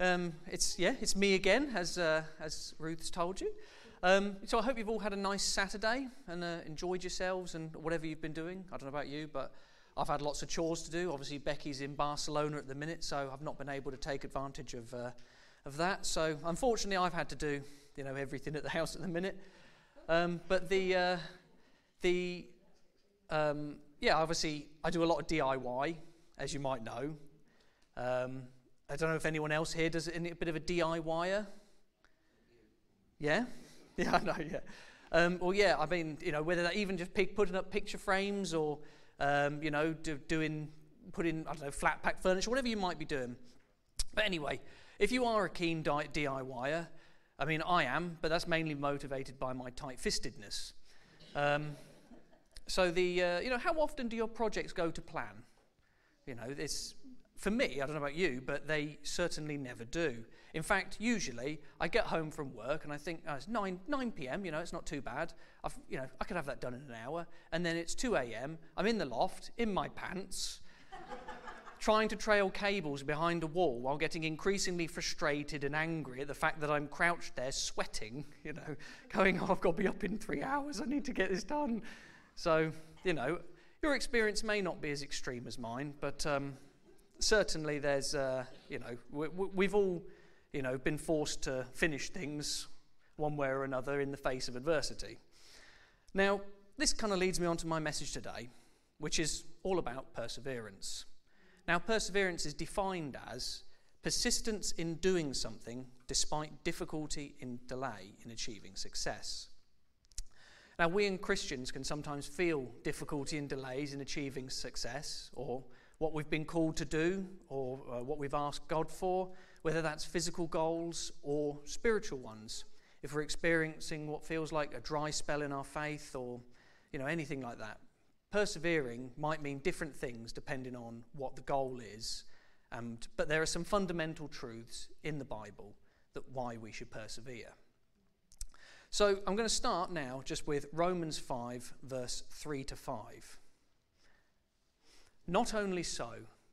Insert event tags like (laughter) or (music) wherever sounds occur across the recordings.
Um, it's yeah, it's me again, as uh, as Ruth's told you. Um, so I hope you've all had a nice Saturday and uh, enjoyed yourselves and whatever you've been doing. I don't know about you, but I've had lots of chores to do. Obviously, Becky's in Barcelona at the minute, so I've not been able to take advantage of uh, of that. So unfortunately, I've had to do you know everything at the house at the minute. Um, but the uh, the um, yeah, obviously, I do a lot of DIY, as you might know. Um, I don't know if anyone else here does a bit of a DIYer. Yeah? (laughs) Yeah, I know, yeah. Um, well, yeah, I mean, you know, whether that even just pick, putting up picture frames or, um, you know, do, doing, putting, I don't know, flat pack furniture, whatever you might be doing. But anyway, if you are a keen DIYer, I mean, I am, but that's mainly motivated by my tight fistedness. Um, so, the, uh, you know, how often do your projects go to plan? You know, it's, for me, I don't know about you, but they certainly never do. In fact, usually I get home from work and I think oh, it's 9, 9 p.m., you know, it's not too bad. I've, you know, I could have that done in an hour. And then it's 2 a.m., I'm in the loft, in my pants, (laughs) trying to trail cables behind a wall while getting increasingly frustrated and angry at the fact that I'm crouched there sweating, (laughs) you know, going, oh, I've got to be up in three hours, I need to get this done. So, you know, your experience may not be as extreme as mine, but um, certainly there's, uh, you know, we, have all, you know, been forced to finish things one way or another in the face of adversity. Now, this kind of leads me on to my message today, which is all about perseverance. Now, perseverance is defined as persistence in doing something despite difficulty in delay in achieving success. Now, we in Christians can sometimes feel difficulty and delays in achieving success or what we've been called to do or uh, what we've asked God for, whether that's physical goals or spiritual ones. If we're experiencing what feels like a dry spell in our faith or you know anything like that. Persevering might mean different things depending on what the goal is. And, but there are some fundamental truths in the Bible that why we should persevere. So I'm going to start now just with Romans 5, verse 3 to 5. Not only so,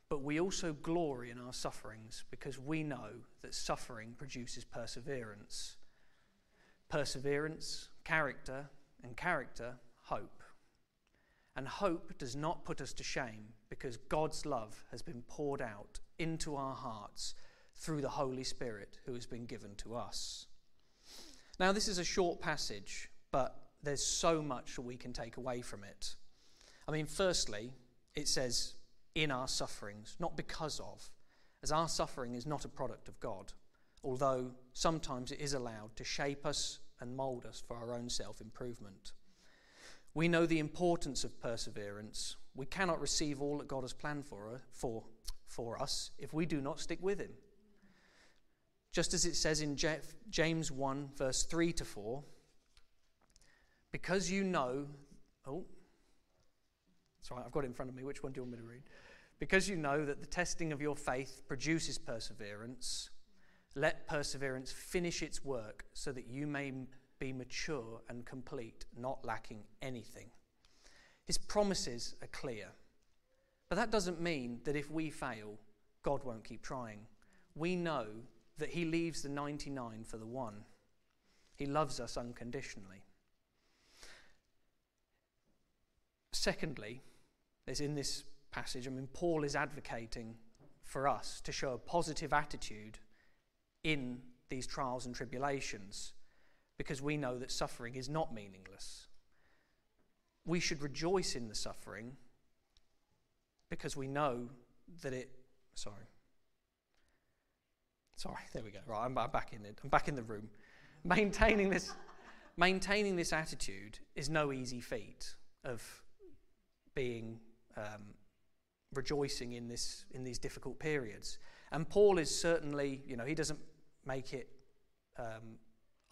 but we also glory in our sufferings because we know that suffering produces perseverance. Perseverance, character, and character, hope. And hope does not put us to shame because God's love has been poured out into our hearts through the Holy Spirit who has been given to us. Now, this is a short passage, but there's so much that we can take away from it. I mean, firstly, it says, in our sufferings, not because of, as our suffering is not a product of God, although sometimes it is allowed to shape us and mould us for our own self improvement. We know the importance of perseverance. We cannot receive all that God has planned for, uh, for, for us if we do not stick with Him. Just as it says in James 1, verse 3 to 4, because you know, oh, Sorry, I've got it in front of me. Which one do you want me to read? Because you know that the testing of your faith produces perseverance, let perseverance finish its work so that you may be mature and complete, not lacking anything. His promises are clear. But that doesn't mean that if we fail, God won't keep trying. We know that He leaves the 99 for the one. He loves us unconditionally. Secondly, there's in this passage, I mean, Paul is advocating for us to show a positive attitude in these trials and tribulations because we know that suffering is not meaningless. We should rejoice in the suffering because we know that it. Sorry. Sorry, there we go. Right, I'm, I'm back in it. I'm back in the room. Maintaining this, maintaining this attitude is no easy feat of being um, rejoicing in, this, in these difficult periods. And Paul is certainly, you know, he doesn't make it um,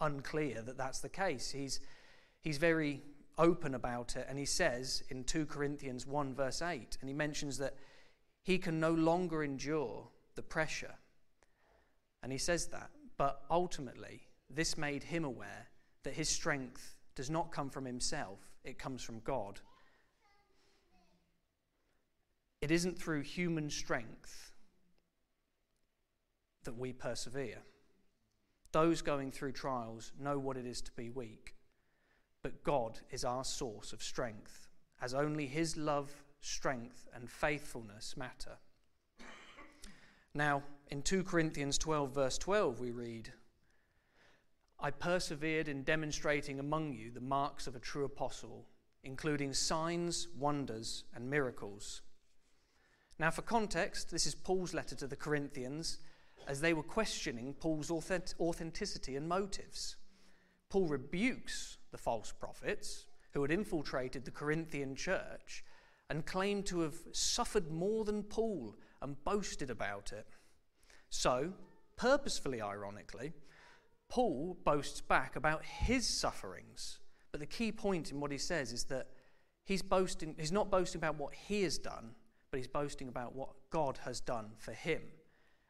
unclear that that's the case. He's, he's very open about it, and he says in 2 Corinthians 1, verse 8, and he mentions that he can no longer endure the pressure. And he says that, but ultimately, this made him aware that his strength does not come from himself, it comes from God it isn't through human strength that we persevere. Those going through trials know what it is to be weak, but God is our source of strength, as only His love, strength, and faithfulness matter. Now, in 2 Corinthians 12, verse 12, we read, I persevered in demonstrating among you the marks of a true apostle, including signs, wonders, and miracles. Now, for context, this is Paul's letter to the Corinthians as they were questioning Paul's authenticity and motives. Paul rebukes the false prophets who had infiltrated the Corinthian church and claimed to have suffered more than Paul and boasted about it. So, purposefully ironically, Paul boasts back about his sufferings. But the key point in what he says is that he's boasting he's not boasting about what he has done, but he's boasting about what God has done for him.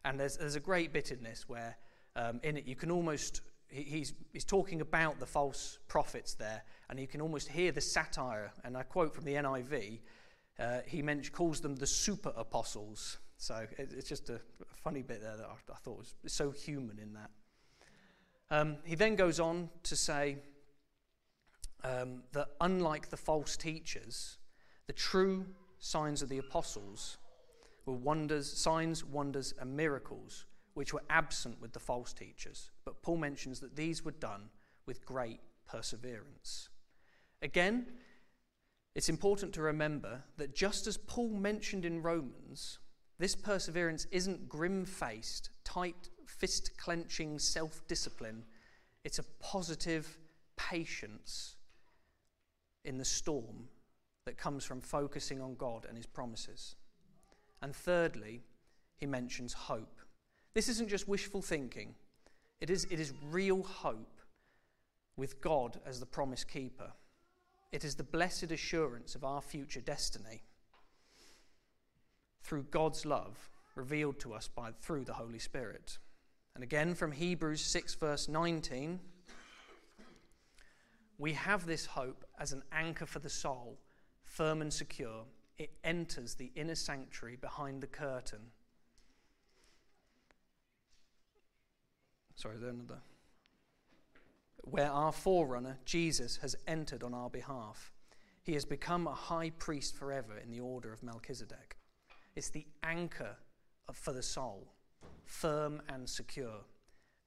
And there's, there's a great bit in this where um, in it you can almost, he's, he's talking about the false prophets there, and you can almost hear the satire. And I quote from the NIV, uh, he mentions, calls them the super apostles. So it, it's just a, a, funny bit there that I, I thought was so human in that. Um, he then goes on to say um, that unlike the false teachers, the true signs of the apostles were wonders, signs, wonders, and miracles, which were absent with the false teachers. But Paul mentions that these were done with great perseverance. Again, it's important to remember that just as Paul mentioned in Romans, this perseverance isn't grim faced, tight, fist clenching self discipline. It's a positive patience in the storm that comes from focusing on God and His promises. And thirdly, he mentions hope. This isn't just wishful thinking, it is, it is real hope with God as the promise keeper. It is the blessed assurance of our future destiny through God's love revealed to us by, through the Holy Spirit. And again from Hebrews 6, verse 19, we have this hope as an anchor for the soul, firm and secure it enters the inner sanctuary behind the curtain. Sorry, there another? Where our forerunner, Jesus, has entered on our behalf. He has become a high priest forever in the order of Melchizedek. It's the anchor for the soul, firm and secure.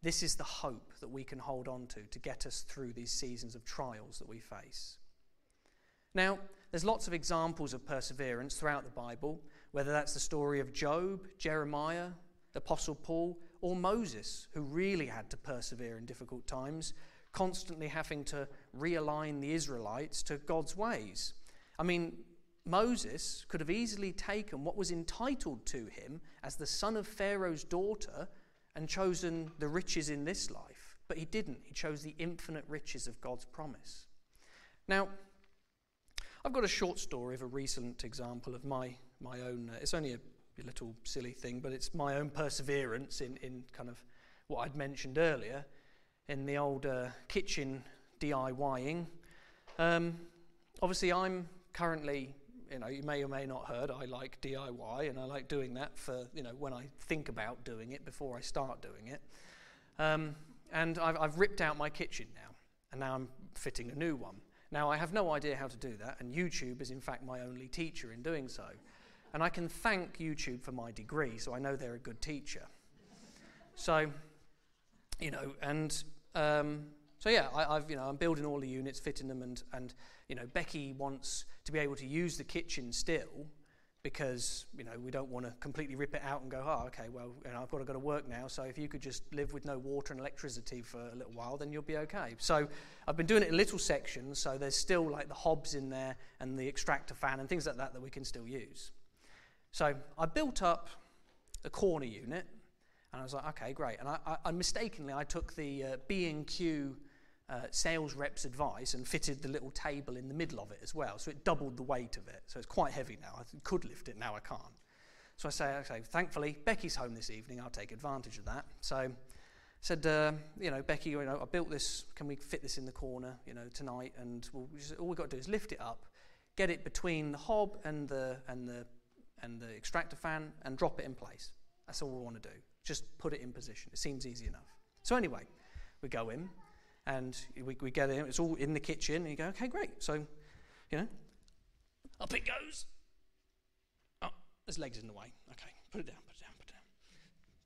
This is the hope that we can hold on to to get us through these seasons of trials that we face. Now, there's lots of examples of perseverance throughout the Bible, whether that's the story of Job, Jeremiah, Apostle Paul, or Moses, who really had to persevere in difficult times, constantly having to realign the Israelites to God's ways. I mean, Moses could have easily taken what was entitled to him as the son of Pharaoh's daughter and chosen the riches in this life, but he didn't. He chose the infinite riches of God's promise. Now, I've got a short story of a recent example of my, my own, uh, it's only a, little silly thing, but it's my own perseverance in, in kind of what I'd mentioned earlier in the old uh, kitchen DIYing. Um, obviously, I'm currently, you know, you may or may not heard, I like DIY and I like doing that for, you know, when I think about doing it before I start doing it. Um, and I've, I've ripped out my kitchen now, and now I'm fitting a new one. Now, I have no idea how to do that, and YouTube is in fact my only teacher in doing so. And I can thank YouTube for my degree, so I know they're a good teacher. So, you know, and um, so yeah, I, have you know I'm building all the units, fitting them, and and you know Becky wants to be able to use the kitchen still, because you know we don't want to completely rip it out and go, oh, okay, well, you know, I've got to go to work now. So if you could just live with no water and electricity for a little while, then you'll be okay. So I've been doing it in little sections, so there's still like the hobs in there and the extractor fan and things like that that we can still use. So I built up a corner unit, and I was like, okay, great. And I, I, I mistakenly I took the uh, B and Q uh, sales rep's advice and fitted the little table in the middle of it as well. So it doubled the weight of it. So it's quite heavy now. I could lift it, now I can't. So I say, okay, thankfully, Becky's home this evening. I'll take advantage of that. So I said, uh, you know, Becky, you know, I built this. Can we fit this in the corner, you know, tonight? And we'll just, all we've got to do is lift it up, get it between the hob and the, and the, and the extractor fan, and drop it in place. That's all we want to do. Just put it in position. It seems easy enough. So, anyway, we go in and we, we get in. It's all in the kitchen. And you go, okay, great. So, you know, up it goes. Oh, there's legs in the way. Okay, put it down, put it down, put it down.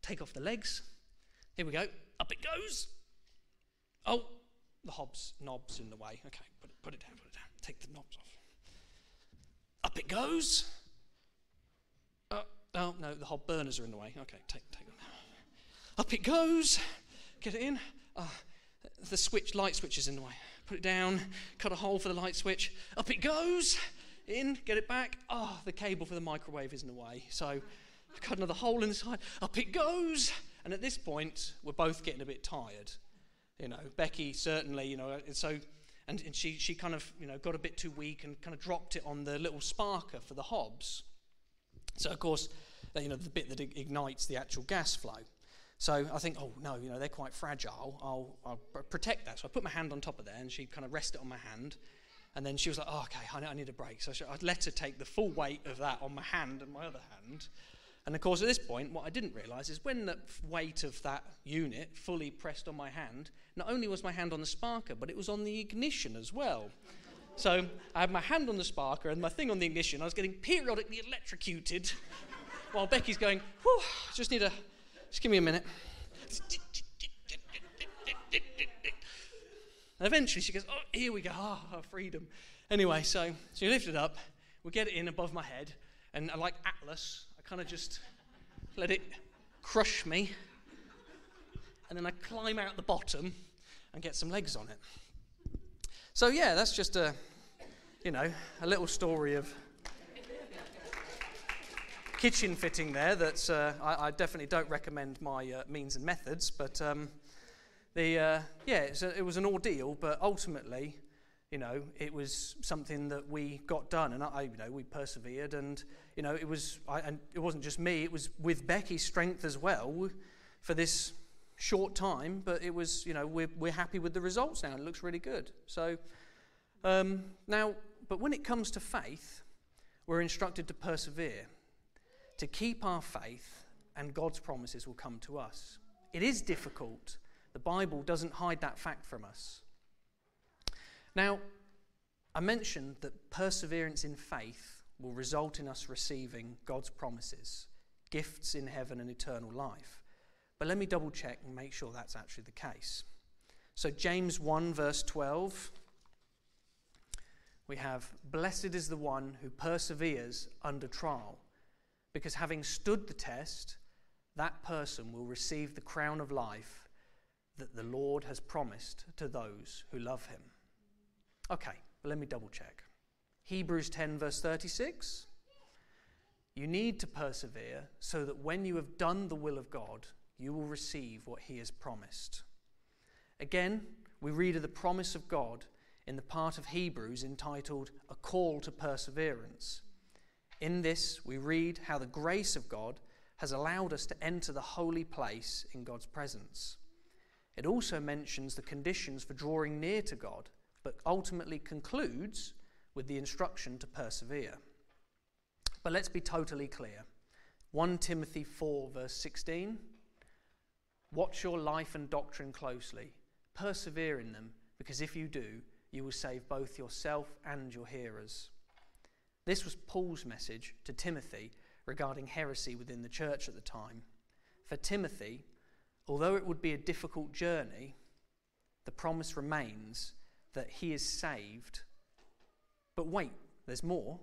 Take off the legs. Here we go. Up it goes. Oh, the hob's knob's in the way. Okay, put it, put it down, put it down. Take the knobs off. Up it goes. Oh, oh no, the hob burners are in the way. Okay, take, take them. Up it goes. Get it in. Uh, the switch, light switch is in the way. Put it down. Cut a hole for the light switch. Up it goes. In. Get it back. Oh, the cable for the microwave is in the way. So, cut another hole in the side. Up it goes. And at this point, we're both getting a bit tired. You know, Becky certainly, you know, and so, and, and she, she kind of, you know, got a bit too weak and kind of dropped it on the little sparker for the hobs. So, of course, you know, the bit that ignites the actual gas flow. So I think, oh no, you know, they're quite fragile. I'll, I'll protect that. So I put my hand on top of there and she kind of rested it on my hand. And then she was like, oh, okay, I, I need a break. So I'd let her take the full weight of that on my hand and my other hand. And of course, at this point, what I didn't realize is when the weight of that unit fully pressed on my hand, not only was my hand on the sparker, but it was on the ignition as well. So I had my hand on the sparker and my thing on the ignition. I was getting periodically electrocuted (laughs) while Becky's going, whew, just need a just give me a minute. And eventually she goes, Oh, here we go. Oh, freedom. Anyway, so she lifted up. We get it in above my head. And I like Atlas, I kind of just let it crush me. And then I climb out the bottom and get some legs on it. So, yeah, that's just a, you know, a little story of kitchen fitting there that uh, I, I, definitely don't recommend my uh, means and methods, but um, the, uh, yeah, a, it was an ordeal, but ultimately, you know, it was something that we got done, and I, you know, we persevered, and you know, it was, I, and it wasn't just me; it was with Becky's strength as well for this short time. But it was, you know, we're we're happy with the results now. It looks really good. So um, now, but when it comes to faith, we're instructed to persevere to keep our faith, and God's promises will come to us. It is difficult. The Bible doesn't hide that fact from us. Now, I mentioned that perseverance in faith will result in us receiving God's promises, gifts in heaven and eternal life. But let me double check and make sure that's actually the case. So, James 1, verse 12, we have, Blessed is the one who perseveres under trial because having stood the test, that person will receive the crown of life that the Lord has promised to those who love him. Okay, let me double check. Hebrews 10, verse 36. You need to persevere so that when you have done the will of God, you will receive what he has promised. Again, we read of the promise of God in the part of Hebrews entitled A Call to Perseverance. In this, we read how the grace of God has allowed us to enter the holy place in God's presence. It also mentions the conditions for drawing near to God, but ultimately concludes with the instruction to persevere. But let's be totally clear 1 Timothy 4, verse 16 Watch your life and doctrine closely, persevere in them, because if you do, you will save both yourself and your hearers. This was Paul's message to Timothy regarding heresy within the church at the time. For Timothy, although it would be a difficult journey, the promise remains that he is saved. But wait, there's more.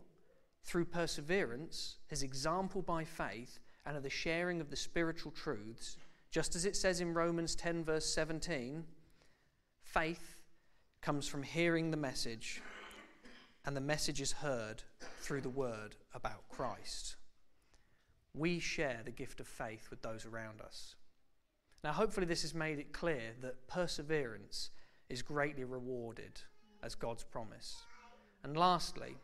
Through perseverance, his example by faith, and of the sharing of the spiritual truths, just as it says in Romans 10, verse 17, faith comes from hearing the message and the message is heard through the word about Christ. We share the gift of faith with those around us. Now, hopefully, this has made it clear that perseverance is greatly rewarded as God's promise. And lastly,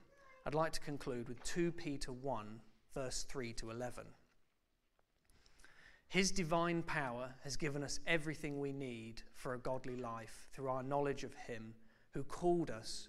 I'd like to conclude with 2 Peter 1, verse 3 to 11. His divine power has given us everything we need for a godly life through our knowledge of Him who called us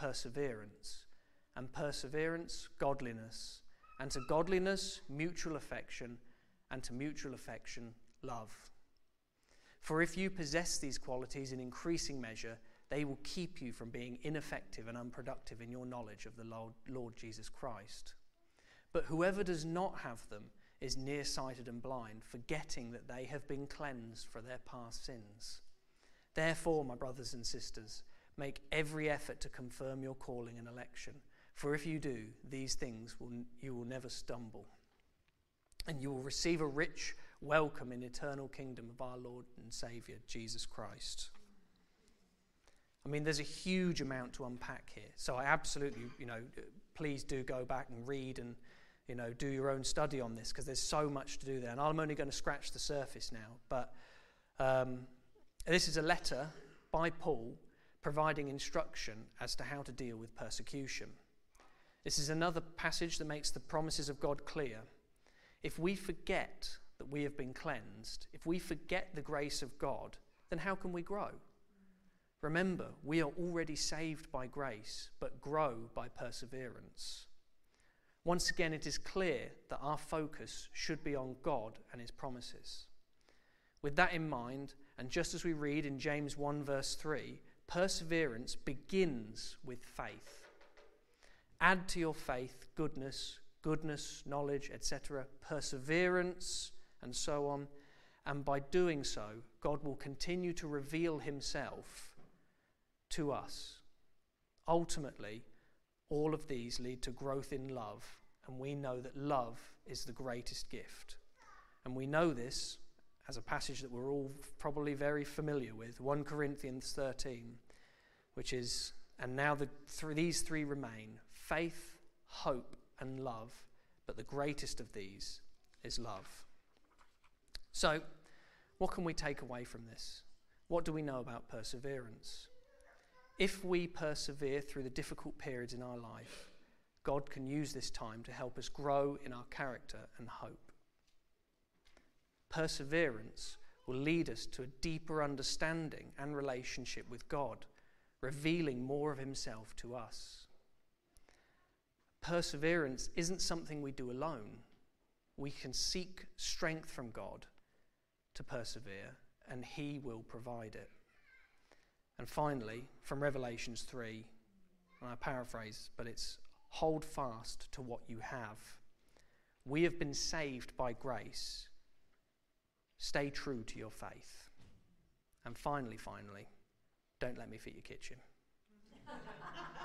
perseverance, and perseverance, godliness, and to godliness, mutual affection, and to mutual affection, love. For if you possess these qualities in increasing measure, they will keep you from being ineffective and unproductive in your knowledge of the Lord, Jesus Christ. But whoever does not have them is nearsighted and blind, forgetting that they have been cleansed for their past sins. Therefore, my brothers and sisters, make every effort to confirm your calling and election. For if you do, these things will, you will never stumble. And you will receive a rich welcome in eternal kingdom of our Lord and Saviour, Jesus Christ. I mean, there's a huge amount to unpack here. So I absolutely, you know, please do go back and read and, you know, do your own study on this because there's so much to do there. And I'm only going to scratch the surface now. But um, this is a letter by Paul providing instruction as to how to deal with persecution. This is another passage that makes the promises of God clear. If we forget that we have been cleansed, if we forget the grace of God, then how can we grow? Remember, we are already saved by grace, but grow by perseverance. Once again, it is clear that our focus should be on God and His promises. With that in mind, and just as we read in James 1, verse 3, perseverance begins with faith. Add to your faith goodness, goodness, knowledge, etc., perseverance, and so on. And by doing so, God will continue to reveal himself to us. Ultimately, all of these lead to growth in love, and we know that love is the greatest gift. And we know this as a passage that we're all probably very familiar with 1 Corinthians 13, which is, and now the th- these three remain faith, hope, and love, but the greatest of these is love. So, what can we take away from this? What do we know about perseverance? If we persevere through the difficult periods in our life, God can use this time to help us grow in our character and hope. Perseverance will lead us to a deeper understanding and relationship with God, revealing more of Himself to us. Perseverance isn't something we do alone. We can seek strength from God to persevere, and He will provide it. And finally, from Revelations 3, and I paraphrase, but it's hold fast to what you have. We have been saved by grace. Stay true to your faith. And finally, finally, don't let me fit your kitchen. (laughs)